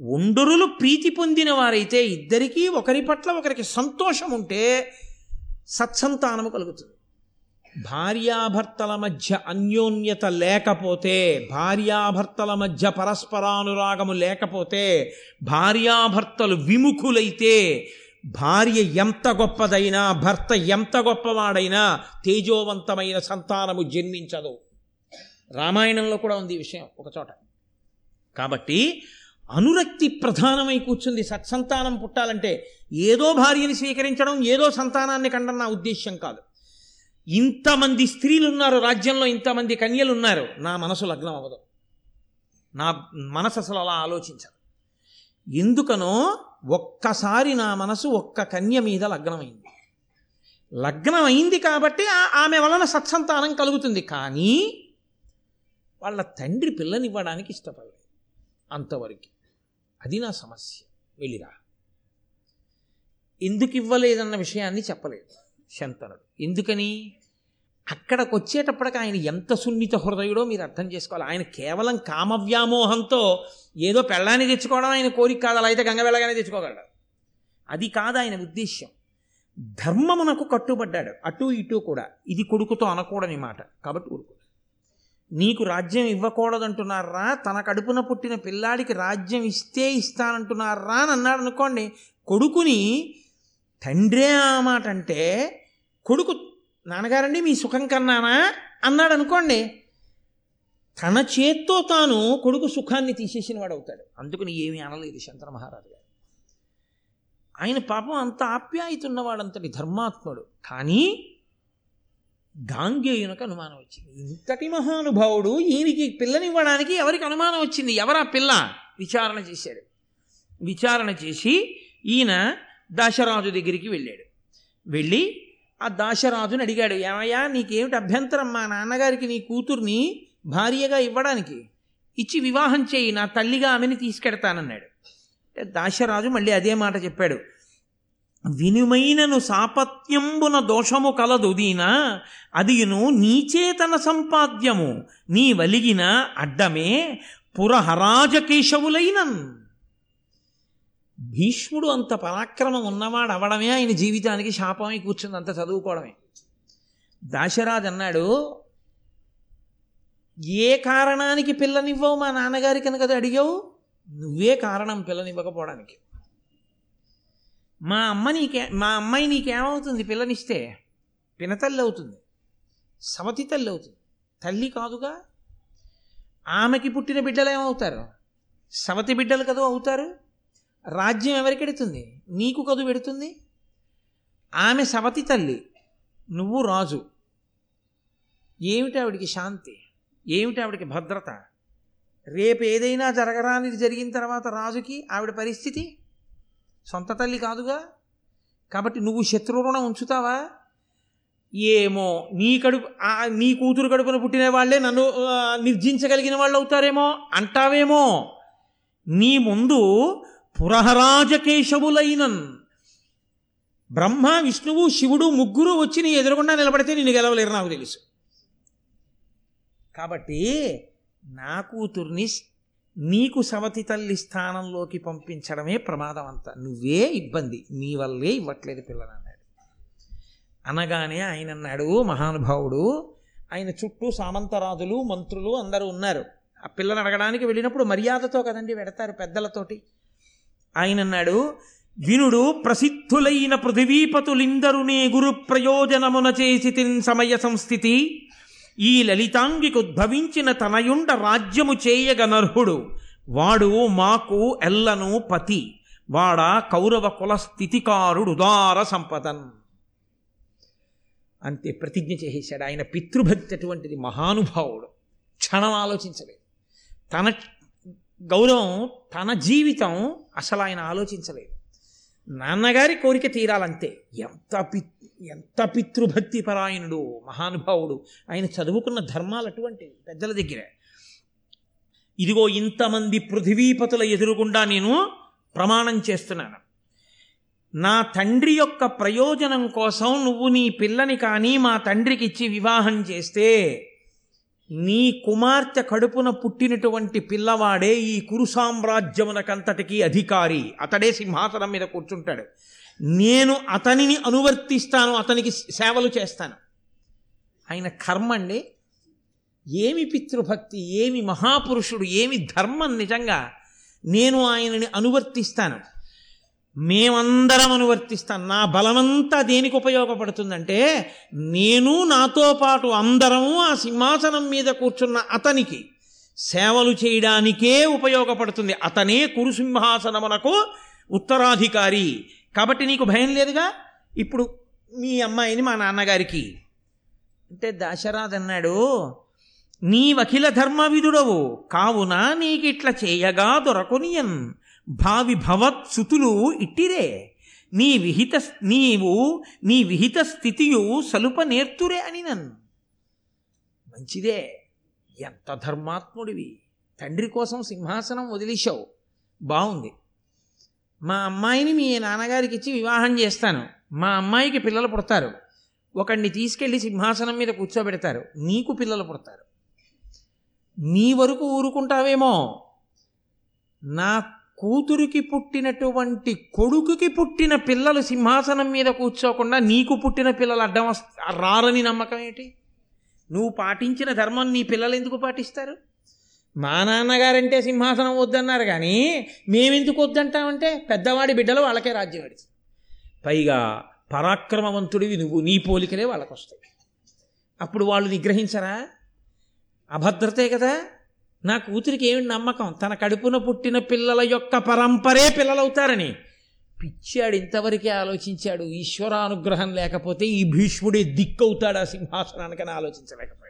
ఉండరులు ప్రీతి పొందిన వారైతే ఇద్దరికీ ఒకరి పట్ల ఒకరికి సంతోషం ఉంటే సత్సంతానము కలుగుతుంది. భార్యాభర్తల మధ్య అన్యోన్యత లేకపోతే భార్యాభర్తల మధ్య పరస్పరానురాగము లేకపోతే భార్యాభర్తలు విముఖులైతే భార్య ఎంత గొప్పదైనా భర్త ఎంత గొప్పవాడైనా తేజోవంతమైన సంతానము జన్మించదు. రామాయణంలో కూడా ఉంది ఈ విషయం ఒక చోట. కాబట్టి అనురక్తి ప్రధానమై కూర్చుంది. సత్సంతానం పుట్టాలంటే ఏదో భార్యని స్వీకరించడం ఏదో సంతానాన్ని కండం నా ఉద్దేశ్యం కాదు. ఇంతమంది స్త్రీలు ఉన్నారు రాజ్యంలో ఇంతమంది కన్యలు ఉన్నారు నా మనసు లగ్నం అవ్వదు. నా మనసు అసలు అలా ఆలోచించదు. ఎందుకనో ఒక్కసారి నా మనసు ఒక్క కన్య మీద లగ్నమైంది. లగ్నం అయింది కాబట్టి ఆమె వలన సత్సంతానం కలుగుతుంది. కానీ వాళ్ళ తండ్రి పిల్లనివ్వడానికి ఇష్టపడలేదు. అంతవరకు. అది నా సమస్య. వెళ్ళిరా. ఎందుకు ఇవ్వలేదన్న విషయాన్ని చెప్పలేదు శంతనుడు. ఎందుకని? అక్కడికి వచ్చేటప్పటికి ఆయన ఎంత సున్నిత హృదయుడో మీరు అర్థం చేసుకోవాలి. ఆయన కేవలం కామవ్యామోహంతో ఏదో పెళ్ళాన్ని తెచ్చుకోవడం ఆయన కోరిక కాదు. అలా అయితే గంగ వెళ్ళగానే తెచ్చుకోగలడు. అది కాదు ఆయన ఉద్దేశ్యం. ధర్మమునకు కట్టుబడ్డాడు. అటు ఇటు కూడా. ఇది కొడుకుతో అనకూడని మాట. కాబట్టి ఊరుకో నీకు రాజ్యం ఇవ్వకూడదంటున్నారా? తన కడుపున పుట్టిన పిల్లాడికి రాజ్యం ఇస్తే ఇస్తానంటున్నారా? అని అన్నాడు అనుకోండి కొడుకుని తండ్రే ఆ మాట అంటే కొడుకు నాన్నగారండి మీ సుఖం కన్నానా? అన్నాడు అనుకోండి తన చేత్తో తాను కొడుకు సుఖాన్ని తీసేసిన వాడు అవుతాడు అందుకని ఏమీ అనలేదు శంకర మహారాజు గారు. ఆయన పాపం అంత ఆప్యాయత ఉన్నవాడంతటి ధర్మాత్ముడు. కానీ గాంగేయునకు అనుమానం వచ్చింది. ఇంతటి మహానుభావుడు ఈయనకి పిల్లనివ్వడానికి ఎవరికి అనుమానం వచ్చింది? ఎవరా పిల్ల? విచారణ చేశాడు. విచారణ చేసి ఈయన దాశరాజు దగ్గరికి వెళ్ళాడు. వెళ్ళి ఆ దాశరాజుని అడిగాడు ఏమయ్యా నీకేమిటి అభ్యంతరం? మా నాన్నగారికి నీ కూతుర్ని భార్యగా ఇవ్వడానికి ఇచ్చి వివాహం చేయి నా తల్లిగా ఆమెని తీసుకెడతానన్నాడు. దాశరాజు మళ్ళీ అదే మాట చెప్పాడు. వినుమైనను సాపత్యంబున దోషము కలదు దీన. అదియును నీచేతన సంపాద్యము. నీ వలిగిన అడ్డమే పురహరాజకేశవులైనన్. భీష్ముడు అంత పరాక్రమం ఉన్నవాడు అవడమే ఆయన జీవితానికి శాపమై కూర్చుంది అంత చదువుకోవడమే. దాశరాజు అన్నాడు ఏ కారణానికి పిల్లనివ్వవు మా నాన్నగారికి కనుక అడిగావు? నువ్వే కారణం పిల్లనివ్వకపోవడానికి. మా అమ్మ నీకే మా అమ్మాయి నీకేమవుతుంది? పిల్లనిస్తే పినతల్లి అవుతుంది సవతి తల్లి అవుతుంది తల్లి కాదుగా? ఆమెకి పుట్టిన బిడ్డలు ఏమవుతారు? సవతి బిడ్డలు కదూ అవుతారు? రాజ్యం ఎవరికెడుతుంది నీకు కదు పెడుతుంది ఆమె సవతి తల్లి నువ్వు రాజు. ఏమిటి ఆవిడికి శాంతి? ఏమిటి ఆవిడికి భద్రత? రేపు ఏదైనా జరగరానిది జరిగిన తర్వాత రాజుకి ఆవిడ పరిస్థితి? సొంత తల్లి కాదుగా? కాబట్టి నువ్వు శత్రువుణ ఉంచుతావా? ఏమో నీ కడుపు నీ కూతురు కడుపున పుట్టిన వాళ్ళే నన్ను నిర్జించగలిగిన వాళ్ళు అవుతారేమో అంటావేమో? నీ ముందు పురహరాజకేశవులైనన్ బ్రహ్మ విష్ణువు శివుడు ముగ్గురు వచ్చి నీ ఎదురుగుండా నిలబడితే నిన్ను గెలవలేరు నాకు తెలుసు. కాబట్టి నా కూతుర్ని నీకు సవతి తల్లి స్థానంలోకి పంపించడమే ప్రమాదం అంతా నువ్వే ఇబ్బంది. నీ వల్లే ఇవ్వట్లేదు పిల్లని అన్నాడు. అనగానే ఆయన అన్నాడు మహానుభావుడు ఆయన చుట్టూ సామంతరాజులు మంత్రులు అందరూ ఉన్నారు. ఆ పిల్లని అడగడానికి వెళ్ళినప్పుడు మర్యాదతో కదండి పెడతారు పెద్దలతోటి. ఆయన అన్నాడు వినుడు ప్రసిద్ధులైన పృథివీపతులిందరునే గురు ప్రయోజనమున చేసి తిన్ సమయ సంస్థితి. ఈ లలితాంగికుద్భవించిన తనయుండ రాజ్యము చేయగనర్హుడు. వాడు మాకు ఎల్లను పతి. వాడ కౌరవ కుల స్థితికారుడు ఉదార సంపదన్. అంతే ప్రతిజ్ఞ చేసేశాడు. ఆయన పితృభక్తి అటువంటిది మహానుభావుడు. క్షణం ఆలోచించలేదు. తన గౌరవం తన జీవితం అసలు ఆయన ఆలోచించలేదు. నాన్నగారి కోరిక తీరాలంతే. ఎంత పి ఎంత పితృభక్తి పరాయణుడు మహానుభావుడు. ఆయన చదువుకున్న ధర్మాలు అటువంటివి పెద్దల దగ్గర. ఇదిగో ఇంతమంది పృథివీపతుల ఎదురుగుండా నేను ప్రమాణం చేస్తున్నాను. నా తండ్రి యొక్క ప్రయోజనం కోసం నువ్వు నీ పిల్లని కానీ మా తండ్రికి ఇచ్చి వివాహం చేస్తే నీ కుమార్తె కడుపున పుట్టినటువంటి పిల్లవాడే ఈ కురు సామ్రాజ్యమునకంతటికీ అధికారి. అతడే సింహాసనం మీద కూర్చుంటాడు. నేను అతనిని అనువర్తిస్తాను అతనికి సేవలు చేస్తాను. ఆయన కర్మ అండి ఏమి పితృభక్తి ఏమి మహాపురుషుడు ఏమి ధర్మం నిజంగా నేను ఆయనని అనువర్తిస్తాను. మేమందరం అనువర్తిస్తాం. నా బలమంతా దేనికి ఉపయోగపడుతుందంటే నేను నాతో పాటు అందరము ఆ సింహాసనం మీద కూర్చున్న అతనికి సేవలు చేయడానికే ఉపయోగపడుతుంది. అతనే కురు సింహాసనమునకు ఉత్తరాధికారి. కాబట్టి నీకు భయం లేదుగా? ఇప్పుడు మీ అమ్మాయిని మా నాన్నగారికి. అంటే దాశరాథ్ అన్నాడు నీ వకిల ధర్మవిదుడవు. కావున నీకిట్ల చేయగా దొరకొనియన్. భావి భవత్సుతులు ఇట్టిరే. నీ విహిత నీవు నీ విహిత స్థితియు సలుప నేర్తురే అని నన్ను మంచిదే. ఎంత ధర్మాత్ముడివి. తండ్రి కోసం సింహాసనం వదిలేశావు. బాగుంది మా అమ్మాయిని మీ నాన్నగారికి ఇచ్చి వివాహం చేస్తాను. మా అమ్మాయికి పిల్లలు పుడతారు. ఒకడిని తీసుకెళ్ళి సింహాసనం మీద కూర్చోబెడతారు. నీకు పిల్లలు పుడతారు. నీ వరకు ఊరుకుంటావేమో? నా కూతురికి పుట్టినటువంటి కొడుకుకి పుట్టిన పిల్లలు సింహాసనం మీద కూర్చోకుండా నీకు పుట్టిన పిల్లలు అడ్డం వస్త రారని నమ్మకం ఏంటి? నువ్వు పాటించిన ధర్మం నీ పిల్లలు ఎందుకు పాటిస్తారు? మా నాన్నగారంటే సింహాసనం వద్దన్నారు కానీ మేమెందుకు వద్దంటామంటే పెద్దవాడి బిడ్డలు వాళ్ళకే రాజ్యం పైగా పరాక్రమవంతుడివి నువ్వు నీ పోలికలే వాళ్ళకు వస్తాయి అప్పుడు వాళ్ళు నిగ్రహించరా? అభద్రతే కదా? నా కూతురికి ఏమి నమ్మకం? తన కడుపున పుట్టిన పిల్లల యొక్క పరంపరే పిల్లలవుతారని. పిచ్చాడు ఇంతవరకే ఆలోచించాడు. ఈశ్వరానుగ్రహం లేకపోతే ఈ భీష్ముడే దిక్కవుతాడా ఆ సింహాసనానికని ఆలోచించలేకపోతే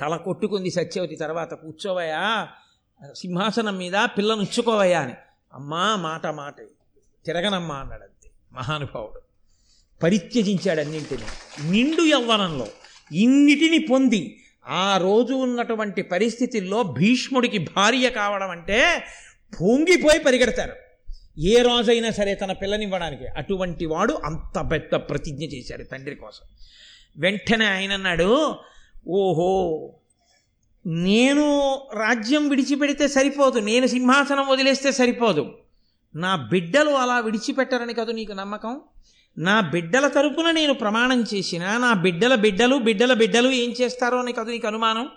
తల కొట్టుకుంది సత్యవతి తర్వాత కూర్చోవయా సింహాసనం మీద పిల్లను ఉంచుకోవయ్యా అని. అమ్మా మాట మాట. తిరగనమ్మా అన్నాడు అంతే మహానుభావుడు. పరిత్యజించాడు అన్నింటినీ. నిండు యవ్వనంలో ఇన్నిటిని పొంది ఆ రోజు ఉన్నటువంటి పరిస్థితుల్లో భీష్ముడికి భార్య కావడం అంటే పొంగిపోయి పరిగెడతారు. ఏ రోజైనా సరే తన పిల్లనివ్వడానికి అటువంటి వాడు అంత పెద్ద ప్రతిజ్ఞ చేశాడు తండ్రి కోసం. వెంటనే ఆయన అన్నాడు ఓహో నేను రాజ్యం విడిచిపెడితే సరిపోదు నేను సింహాసనం వదిలేస్తే సరిపోదు. నా బిడ్డలు అలా విడిచిపెట్టరని కదా నీకు నమ్మకం? నా బిడ్డల తరపున నేను ప్రమాణం చేసిన నా బిడ్డల బిడ్డలు బిడ్డల బిడ్డలు ఏం చేస్తారో అని కదా నీకు అనుమానం?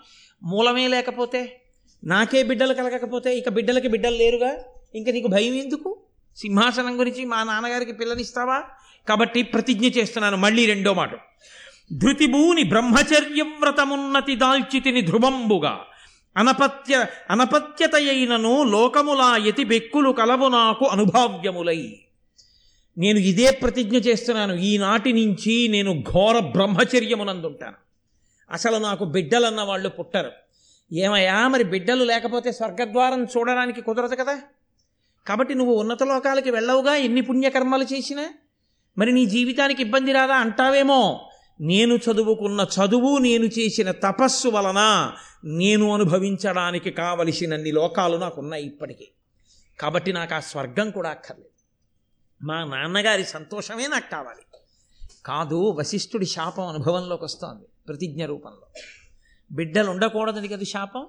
మూలమే లేకపోతే? నాకే బిడ్డలు కలగకపోతే ఇక బిడ్డలకి బిడ్డలు లేరుగా? ఇంకా నీకు భయం ఎందుకు? సింహాసనం గురించి మా నాన్నగారికి పిల్లనిస్తావా? కాబట్టి ప్రతిజ్ఞ చేస్తున్నాను మళ్ళీ రెండో మాట. ధృతిభూని బ్రహ్మచర్యవ్రతమున్నతి దాల్చితిని ధ్రువంబుగా. అనపత్య అనపత్యతయైనను లోకములా యతి బెక్కులు కలవు నాకు అనుభావ్యములై. నేను ఇదే ప్రతిజ్ఞ చేస్తున్నాను. ఈనాటి నుంచి నేను ఘోర బ్రహ్మచర్యమునందుంటాను. అసలు నాకు బిడ్డలన్న వాళ్ళు పుట్టరు. ఏమయ్యా మరి బిడ్డలు లేకపోతే స్వర్గద్వారం చూడడానికి కుదరదు కదా? కాబట్టి నువ్వు ఉన్నత లోకాలకి వెళ్ళవుగా ఎన్ని పుణ్యకర్మలు చేసినా? మరి నీ జీవితానికి ఇబ్బంది రాదా? అంటావేమో? నేను చదువుకున్న చదువు నేను చేసిన తపస్సు వలన నేను అనుభవించడానికి కావలసినన్ని లోకాలు నాకున్నాయి ఇప్పటికీ. కాబట్టి నాకు ఆ స్వర్గం కూడా అక్కర్లేదు. మా నాన్నగారి సంతోషమే నాకు కావాలి. కాదు వశిష్ఠుడి శాపం అనుభవంలోకి వస్తోంది ప్రతిజ్ఞ రూపంలో. బిడ్డలు ఉండకూడదని కదా శాపం?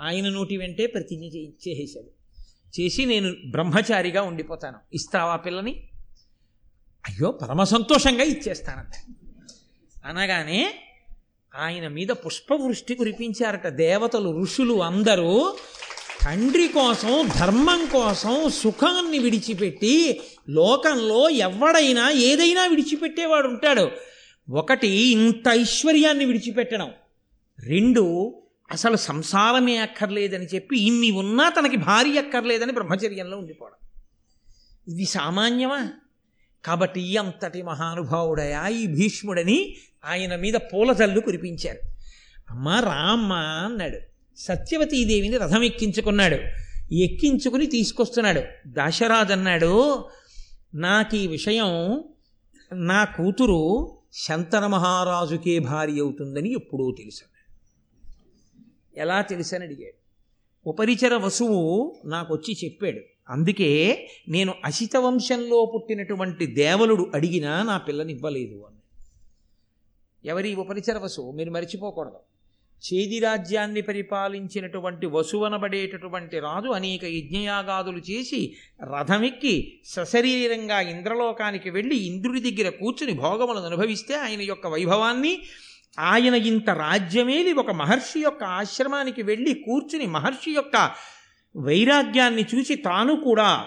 ఆయన నోటి వెంటే ప్రతిజ్ఞ చేసేసాడు చేసి నేను బ్రహ్మచారిగా ఉండిపోతాను. ఇస్తావా పిల్లని? అయ్యో పరమ సంతోషంగా ఇచ్చేస్తానంట అనగానే ఆయన మీద పుష్పవృష్టి కురిపించారట దేవతలు ఋషులు అందరూ. తండ్రి కోసం ధర్మం కోసం సుఖాన్ని విడిచిపెట్టి లోకంలో ఎవడైనా ఏదైనా విడిచిపెట్టేవాడు ఉంటాడు. ఒకటి ఇంత ఐశ్వర్యాన్ని విడిచిపెట్టడం. రెండు అసలు సంసారమే అక్కర్లేదని చెప్పి ఇన్ని ఉన్నా తనకి భార్య అక్కర్లేదని బ్రహ్మచర్యంలో ఉండిపోవడం. ఇది సామాన్యమా? కాబట్టి అంతటి మహానుభావుడయా ఈ భీష్ముడని ఆయన మీద పూలజల్లు కురిపించారు. అమ్మ రామ్మ అన్నాడు. సత్యవతీదేవిని రథం ఎక్కించుకున్నాడు. ఎక్కించుకుని తీసుకొస్తున్నాడు. దాశరాజు అన్నాడు నాకు ఈ విషయం నా కూతురు శంతన మహారాజుకే భార్య అవుతుందని ఎప్పుడూ తెలుసు ఎలా తెలుసని అడిగాడు. ఉపరిచర వసువు నాకు వచ్చి చెప్పాడు. అందుకే నేను అశిత వంశంలో పుట్టినటువంటి దేవలుడు అడిగినా నా పిల్లని ఇవ్వలేదు అని. ఎవరి ఉపరిచర వసు మీరు మర్చిపోకూడదు. చేది రాజ్యాన్ని పరిపాలించినటువంటి వసువనబడేటటువంటి రాజు అనేక యజ్ఞయాగాదులు చేసి రథమెక్కి సశరీరంగా ఇంద్రలోకానికి వెళ్ళి ఇంద్రుడి దగ్గర కూర్చుని భోగములను అనుభవిస్తే ఆయన యొక్క వైభవాన్ని ఆయన ఇంత రాజ్యమేది ఒక మహర్షి యొక్క ఆశ్రమానికి వెళ్ళి కూర్చుని మహర్షి యొక్క వైరాగ్యాన్ని చూసి తాను కూడా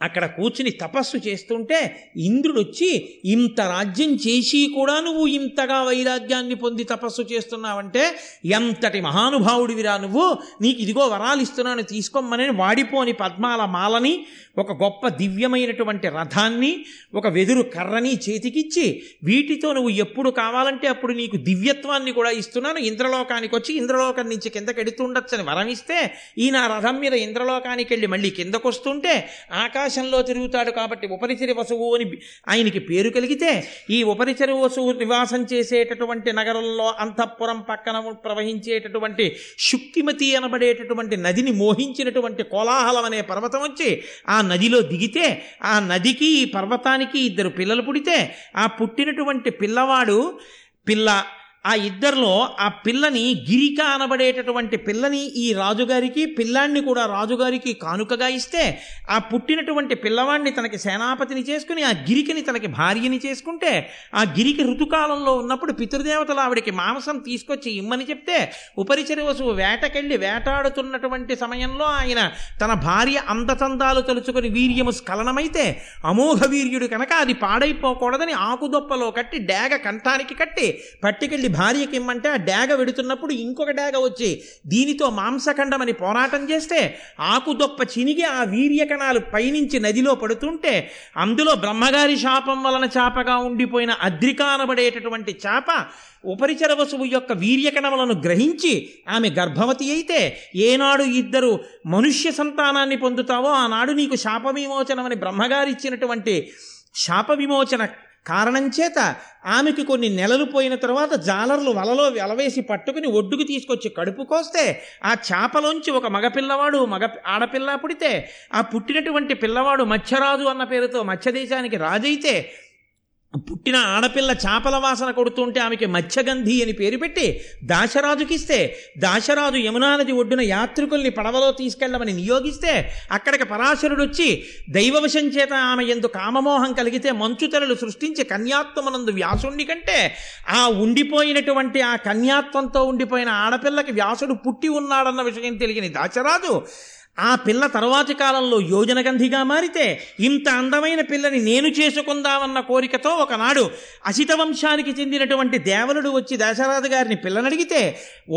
అక్కడ కూర్చుని తపస్సు చేస్తుంటే ఇంద్రుడొచ్చి ఇంత రాజ్యం చేసి కూడా నువ్వు ఇంతగా వైరాగ్యాన్ని పొంది తపస్సు చేస్తున్నావంటే ఎంతటి మహానుభావుడివిరా నువ్వు? నీకు ఇదిగో వరాలు ఇస్తున్నాను తీసుకోమని వాడిపోని పద్మాల మాలని ఒక గొప్ప దివ్యమైనటువంటి రథాన్ని ఒక వెదురు కర్రని చేతికిచ్చి వీటితో నువ్వు ఎప్పుడు కావాలంటే అప్పుడు నీకు దివ్యత్వాన్ని కూడా ఇస్తున్నాను. ఇంద్రలోకానికి వచ్చి ఇంద్రలోకం నుంచి కిందకి ఎడుతుండొచ్చని వరమిస్తే ఈయన రథం మీద ఇంద్రలోకానికి వెళ్ళి మళ్ళీ కిందకు వస్తుంటే ఆకాశంలో తిరుగుతాడు కాబట్టి ఉపరిచరి వసువు అని ఆయనకి పేరు కలిగితే ఈ ఉపరిచరి వసువు నివాసం చేసేటటువంటి నగరంలో అంతఃపురం పక్కన ప్రవహించేటటువంటి శుక్తిమతి అనబడేటటువంటి నదిని మోహించినటువంటి కోలాహలం అనే పర్వతం వచ్చి ఆ నదిలో దిగితే ఆ నదికి ఈ పర్వతానికి ఇద్దరు పిల్లలు పుడితే ఆ పుట్టినటువంటి పిల్లవాడు పిల్ల ఆ ఇద్దరిలో ఆ పిల్లని గిరిక అనబడేటటువంటి పిల్లని ఈ రాజుగారికి పిల్లాన్ని కూడా రాజుగారికి కానుకగా ఇస్తే ఆ పుట్టినటువంటి పిల్లవాడిని తనకి సేనాపతిని చేసుకుని ఆ గిరికని తనకి భార్యని చేసుకుంటే ఆ గిరికి ఋతుకాలంలో ఉన్నప్పుడు పితృదేవతలు ఆవిడికి మాంసం తీసుకొచ్చి ఇమ్మని చెప్తే ఉపరిచరి వసువు వేటకెళ్ళి వేటాడుతున్నటువంటి సమయంలో ఆయన తన భార్య అందచందాలు తలుచుకొని వీర్యము స్ఖలనమైతే అమోఘ వీర్యుడు కనుక అది పాడైపోకూడదని ఆకుదొప్పలో కట్టి డేగ కంఠానికి కట్టి పట్టుకెళ్ళి భార్యకి ఇమ్మంటే ఆ డేగ వెడుతున్నప్పుడు ఇంకొక డేగ వచ్చి దీనితో మాంసఖండమని పోరాటం చేస్తే ఆకుదొప్ప చినిగి ఆ వీర్యకణాలు పైనుంచి నదిలో పడుతుంటే అందులో బ్రహ్మగారి శాపం వలన చాపగా ఉండిపోయిన అద్రికానబడేటటువంటి చాప ఉపరిచర వసువు యొక్క వీర్యకణములను గ్రహించి ఆమె గర్భవతి అయితే ఏనాడు ఇద్దరు మనుష్య సంతానాన్ని పొందుతావో ఆనాడు నీకు శాప విమోచనమని బ్రహ్మగారిచ్చినటువంటి శాప విమోచన కారణం చేత ఆమెకి కొన్ని నెలలు పోయిన తర్వాత జాలర్లు వలలో వెలవేసి పట్టుకుని ఒడ్డుకు తీసుకొచ్చి కడుపు కోస్తే ఆ చేపలోంచి ఒక మగపిల్లవాడు మగ ఆడపిల్ల పుడితే ఆ పుట్టినటువంటి పిల్లవాడు మత్స్యరాజు అన్న పేరుతో మత్స్యదేశానికి రాజైతే పుట్టిన ఆడపిల్ల చేపల వాసన కొడుతుంటే ఆమెకి మత్స్యగంధి అని పేరు పెట్టి దాశరాజుకిస్తే దాశరాజు యమునా నది ఒడ్డున యాత్రికుల్ని పడవలో తీసుకెళ్ళమని నియోగిస్తే అక్కడికి పరాశరుడు వచ్చి దైవవశం చేత ఆమె ఎందు కామమోహం కలిగితే మంచుతెరలు సృష్టించి కన్యాత్వమునందు వ్యాసుణ్ణి కంటే ఆ ఉండిపోయినటువంటి ఆ కన్యాత్వంతో ఉండిపోయిన ఆడపిల్లకి వ్యాసుడు పుట్టి ఉన్నాడన్న విషయం తెలియని దాశరాజు ఆ పిల్ల తరువాతి కాలంలో యోజనగంధిగా మారితే ఇంత అందమైన పిల్లని నేను చేసుకుందామన్న కోరికతో ఒకనాడు అసిత వంశానికి చెందినటువంటి దేవలుడు వచ్చి దశరథ గారిని పిల్లనడిగితే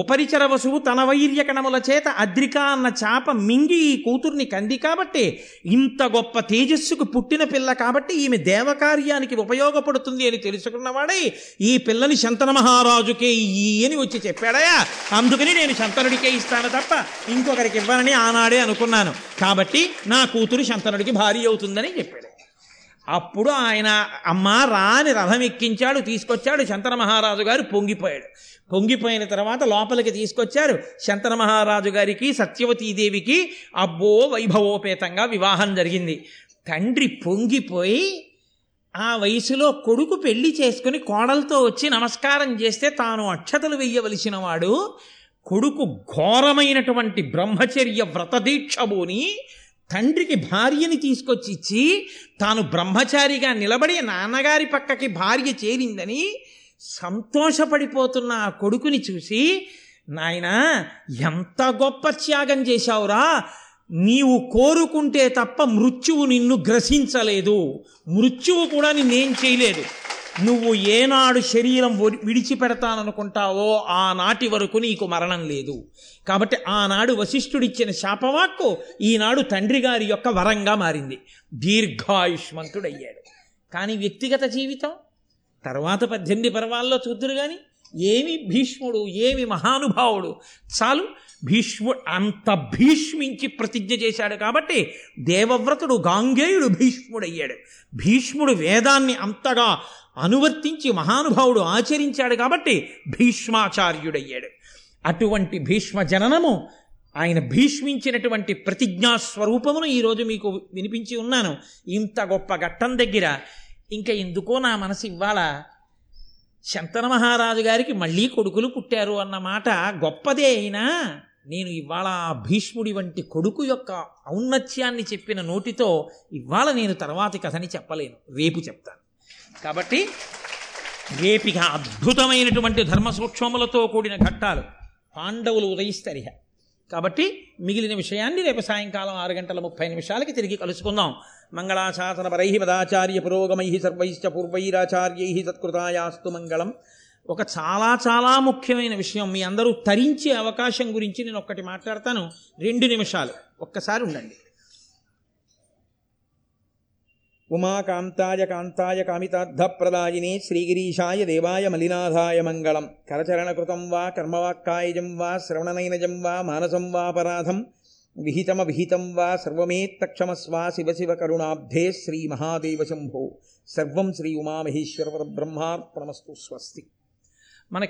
ఉపరిచర వసువు తన వైర్య కణముల చేత అద్రిక అన్న చాప మింగి ఈ కూతుర్ని కంది కాబట్టి ఇంత గొప్ప తేజస్సుకు పుట్టిన పిల్ల కాబట్టి ఈమె దేవకార్యానికి ఉపయోగపడుతుంది అని తెలుసుకున్నవాడై ఈ పిల్లని శంతన మహారాజుకే ఈ అని వచ్చి చెప్పాడయా అందుకని నేను శంతనుడికే ఇస్తాను తప్ప ఇంకొకరికి ఇవ్వనని ఆనాడే అనుకున్నాను. కాబట్టి నా కూతురు శంతనుడికి భారీ అవుతుందని చెప్పాడు. అప్పుడు ఆయన అమ్మ రాని రథం ఎక్కించాడు తీసుకొచ్చాడు శంతన మహారాజు గారు పొంగిపోయాడు. పొంగిపోయిన తర్వాత లోపలికి తీసుకొచ్చారు. శంతన మహారాజు గారికి సత్యవతీదేవికి అబ్బో వైభవోపేతంగా వివాహం జరిగింది. తండ్రి పొంగిపోయి ఆ వయసులో కొడుకు పెళ్ళి చేసుకుని కోడలతో వచ్చి నమస్కారం చేస్తే తాను అక్షతలు వెయ్యవలసిన వాడు కొడుకు ఘోరమైనటువంటి బ్రహ్మచర్య వ్రతదీక్షబోని తండ్రికి భార్యని తీసుకొచ్చి ఇచ్చి తాను బ్రహ్మచారిగా నిలబడి నాన్నగారి పక్కకి భార్య చేరిందని సంతోషపడిపోతున్న ఆ కొడుకుని చూసి నాయనా ఎంత గొప్ప త్యాగం చేశావురా. నీవు కోరుకుంటే తప్ప మృత్యువు నిన్ను గ్రసించలేదు. మృత్యువు కూడా నిన్నేం చేయలేదు. నువ్వు ఏనాడు శరీరం విడిచిపెడతాననుకుంటావో ఆనాటి వరకు నీకు మరణం లేదు. కాబట్టి ఆనాడు వశిష్ఠుడిచ్చిన శాపవాక్కు ఈనాడు తండ్రి గారి యొక్క వరంగా మారింది. దీర్ఘాయుష్మంతుడయ్యాడు. కానీ వ్యక్తిగత జీవితం తర్వాత పద్దెనిమిది పర్వాల్లో చూద్దురు కానీ ఏమి భీష్ముడు ఏమి మహానుభావుడు చాలు భీష్ముడు అంత భీష్మించి ప్రతిజ్ఞ చేశాడు కాబట్టి దేవవ్రతుడు గాంగేయుడు భీష్ముడయ్యాడు. భీష్ముడు వేదాన్ని అంతగా అనువర్తించి మహానుభావుడు ఆచరించాడు కాబట్టి భీష్మాచార్యుడయ్యాడు. అటువంటి భీష్మ జననము ఆయన భీష్మించినటువంటి ప్రతిజ్ఞాస్వరూపమును ఈరోజు మీకు వినిపించి ఉన్నాను. ఇంత గొప్ప ఘట్టం దగ్గర ఇంకా ఎందుకో నా మనసు ఇవ్వాల శంతన మహారాజు గారికి మళ్ళీ కొడుకులు పుట్టారు అన్న మాట గొప్పదే అయినా నేను ఇవాళ భీష్ముడి వంటి కొడుకు యొక్క ఔన్నత్యాన్ని చెప్పిన నోటితో ఇవాళ నేను తర్వాతి కథని చెప్పలేను. రేపు చెప్తాను. కాబట్టి రేపిక అద్భుతమైనటువంటి ధర్మ సూక్ష్మములతో కూడిన ఘట్టాలు పాండవులు ఉదయిస్తరిహ. కాబట్టి మిగిలిన విషయాన్ని రేపు సాయంకాలం ఆరు గంటల ముప్పై నిమిషాలకి తిరిగి కలుసుకుందాం. మంగళాశాసన పరై పదాచార్య పురోగమై సర్వైశ్చ పూర్వైరాచార్యై సత్కృతాయాస్తు మంగళం. ఒక చాలా చాలా ముఖ్యమైన విషయం మీ అందరూ తరించే అవకాశం గురించి నేను ఒక్కటి మాట్లాడతాను. రెండు నిమిషాలు. ఒక్కసారి ఉండండి. ఉమాకాంతాయ కాంతాయ కామితార్థప్రదాయినే శ్రీగిరీశాయ దేవాయ మలినాథాయ మంగళం కరచరణకృతం వా కర్మవాక్కాయజం వా శ్రవణనైనజం వా మానసం వాపరాధం విహితమ విహితం వా సర్వమేత్తక్షమస్వా శివ శివ కరుణాబ్ధే శ్రీ మహాదేవ శంభో సర్వం శ్రీ ఉమామహేశ్వర పరబ్రహ్మార్పణమస్తు స్వస్తి మనకి